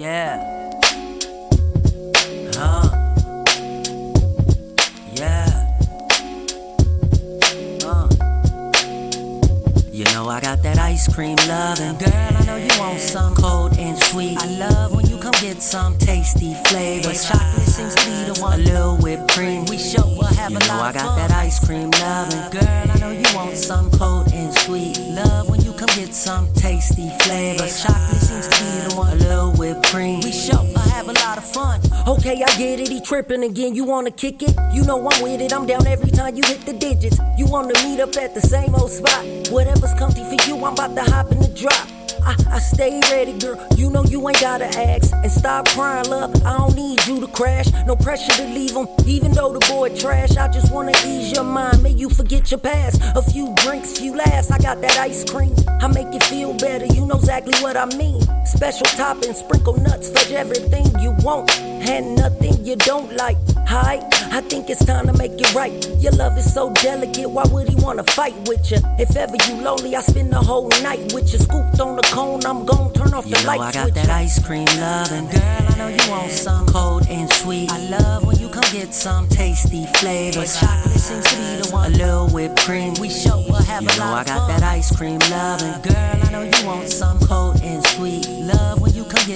Yeah. Huh. Yeah. Uh. You know I got that ice cream loving. Girl, I know you want some cold and sweet. I love when you come get some tasty flavors. Chocolate seems to be the one. A little whipped cream. We sure will have You a know lot I got fun. that ice cream loving. Girl, I know you want some cold and sweet. Love when you come get some tasty flavors. Chocolate seems cream. We sure I have a lot of fun. Okay, I get it, he tripping again. You wanna kick it? You know I'm with it. I'm down every time you hit the digits. You wanna meet up at the same old spot. Whatever's comfy for you, I'm about to hop in the drop. I, I stay ready, girl. You know you ain't gotta ask. And stop crying, love. I don't need you to crash. No pressure to leave him. Even though the boy trash, I just wanna ease your mind. Make you forget your past. A few drinks, few laughs. I got that ice cream. I make you feel better. You know exactly what I mean. Special topping, sprinkle nuts, everything you want. And nothing you don't like. Hi, I think it's time to make it right. Your love is so delicate, why would he wanna fight with you? If ever you lonely, I spend the whole night with you. Scooped on the cone, I'm gon' turn off You the know I got that you. ice cream loving. Girl, I know you want some Cold and sweet. I love when you come get some tasty flavors. Chocolate seems to be the one. A little whipped cream. We sure will have You a know lot I got fun. that ice cream loving. Girl, I know you want some Cold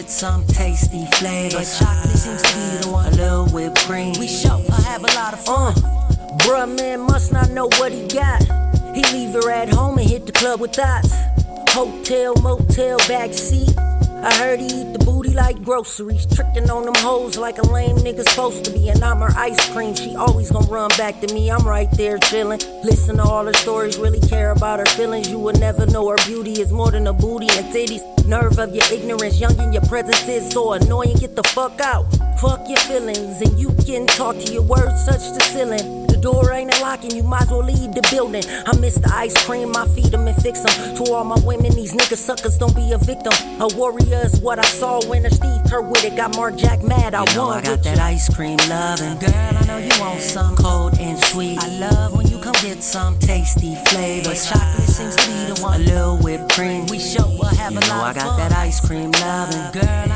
get some tasty flavors. Chocolate seems to be the A one. little whipped cream. We sure I have a lot of Uh, fun. bruh, man must not know what he got. He leave her at home and hit the club with thoughts. Hotel, motel, backseat. I heard he eat the booty like groceries. Tricking on them hoes like a lame nigga supposed to be. And I'm her ice cream. She always gonna run back to me. I'm right there chillin'. Listen to all her stories, really care about her feelings. You will never know her beauty is more than a booty and titties. Nerve of your ignorance, young in your presence is so annoying. Get the fuck out. Fuck your feelings, and you can talk to your words, touch the ceiling. The door ain't unlocking, you might as well leave the building. I miss the ice cream, I feed them and fix them. To all my women, these niggas suckers don't be a victim. A warrior is what I saw when a Steve Kerr with it. Got Mark Jack mad, I You know won I got that you. ice cream loving. Girl, I know you want some Cold and sweet. I love when you come get some tasty flavors. Chocolate seems to be the one. A little whipped cream. We sure will have You a know lot I got fun. that ice cream loving. Girl,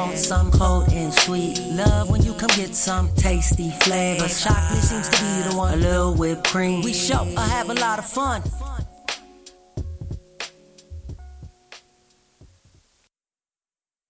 want some Cold and sweet. love when you come get some tasty flavors. Chocolate seems to be the one. A little whipped cream. We sure I have a lot of fun.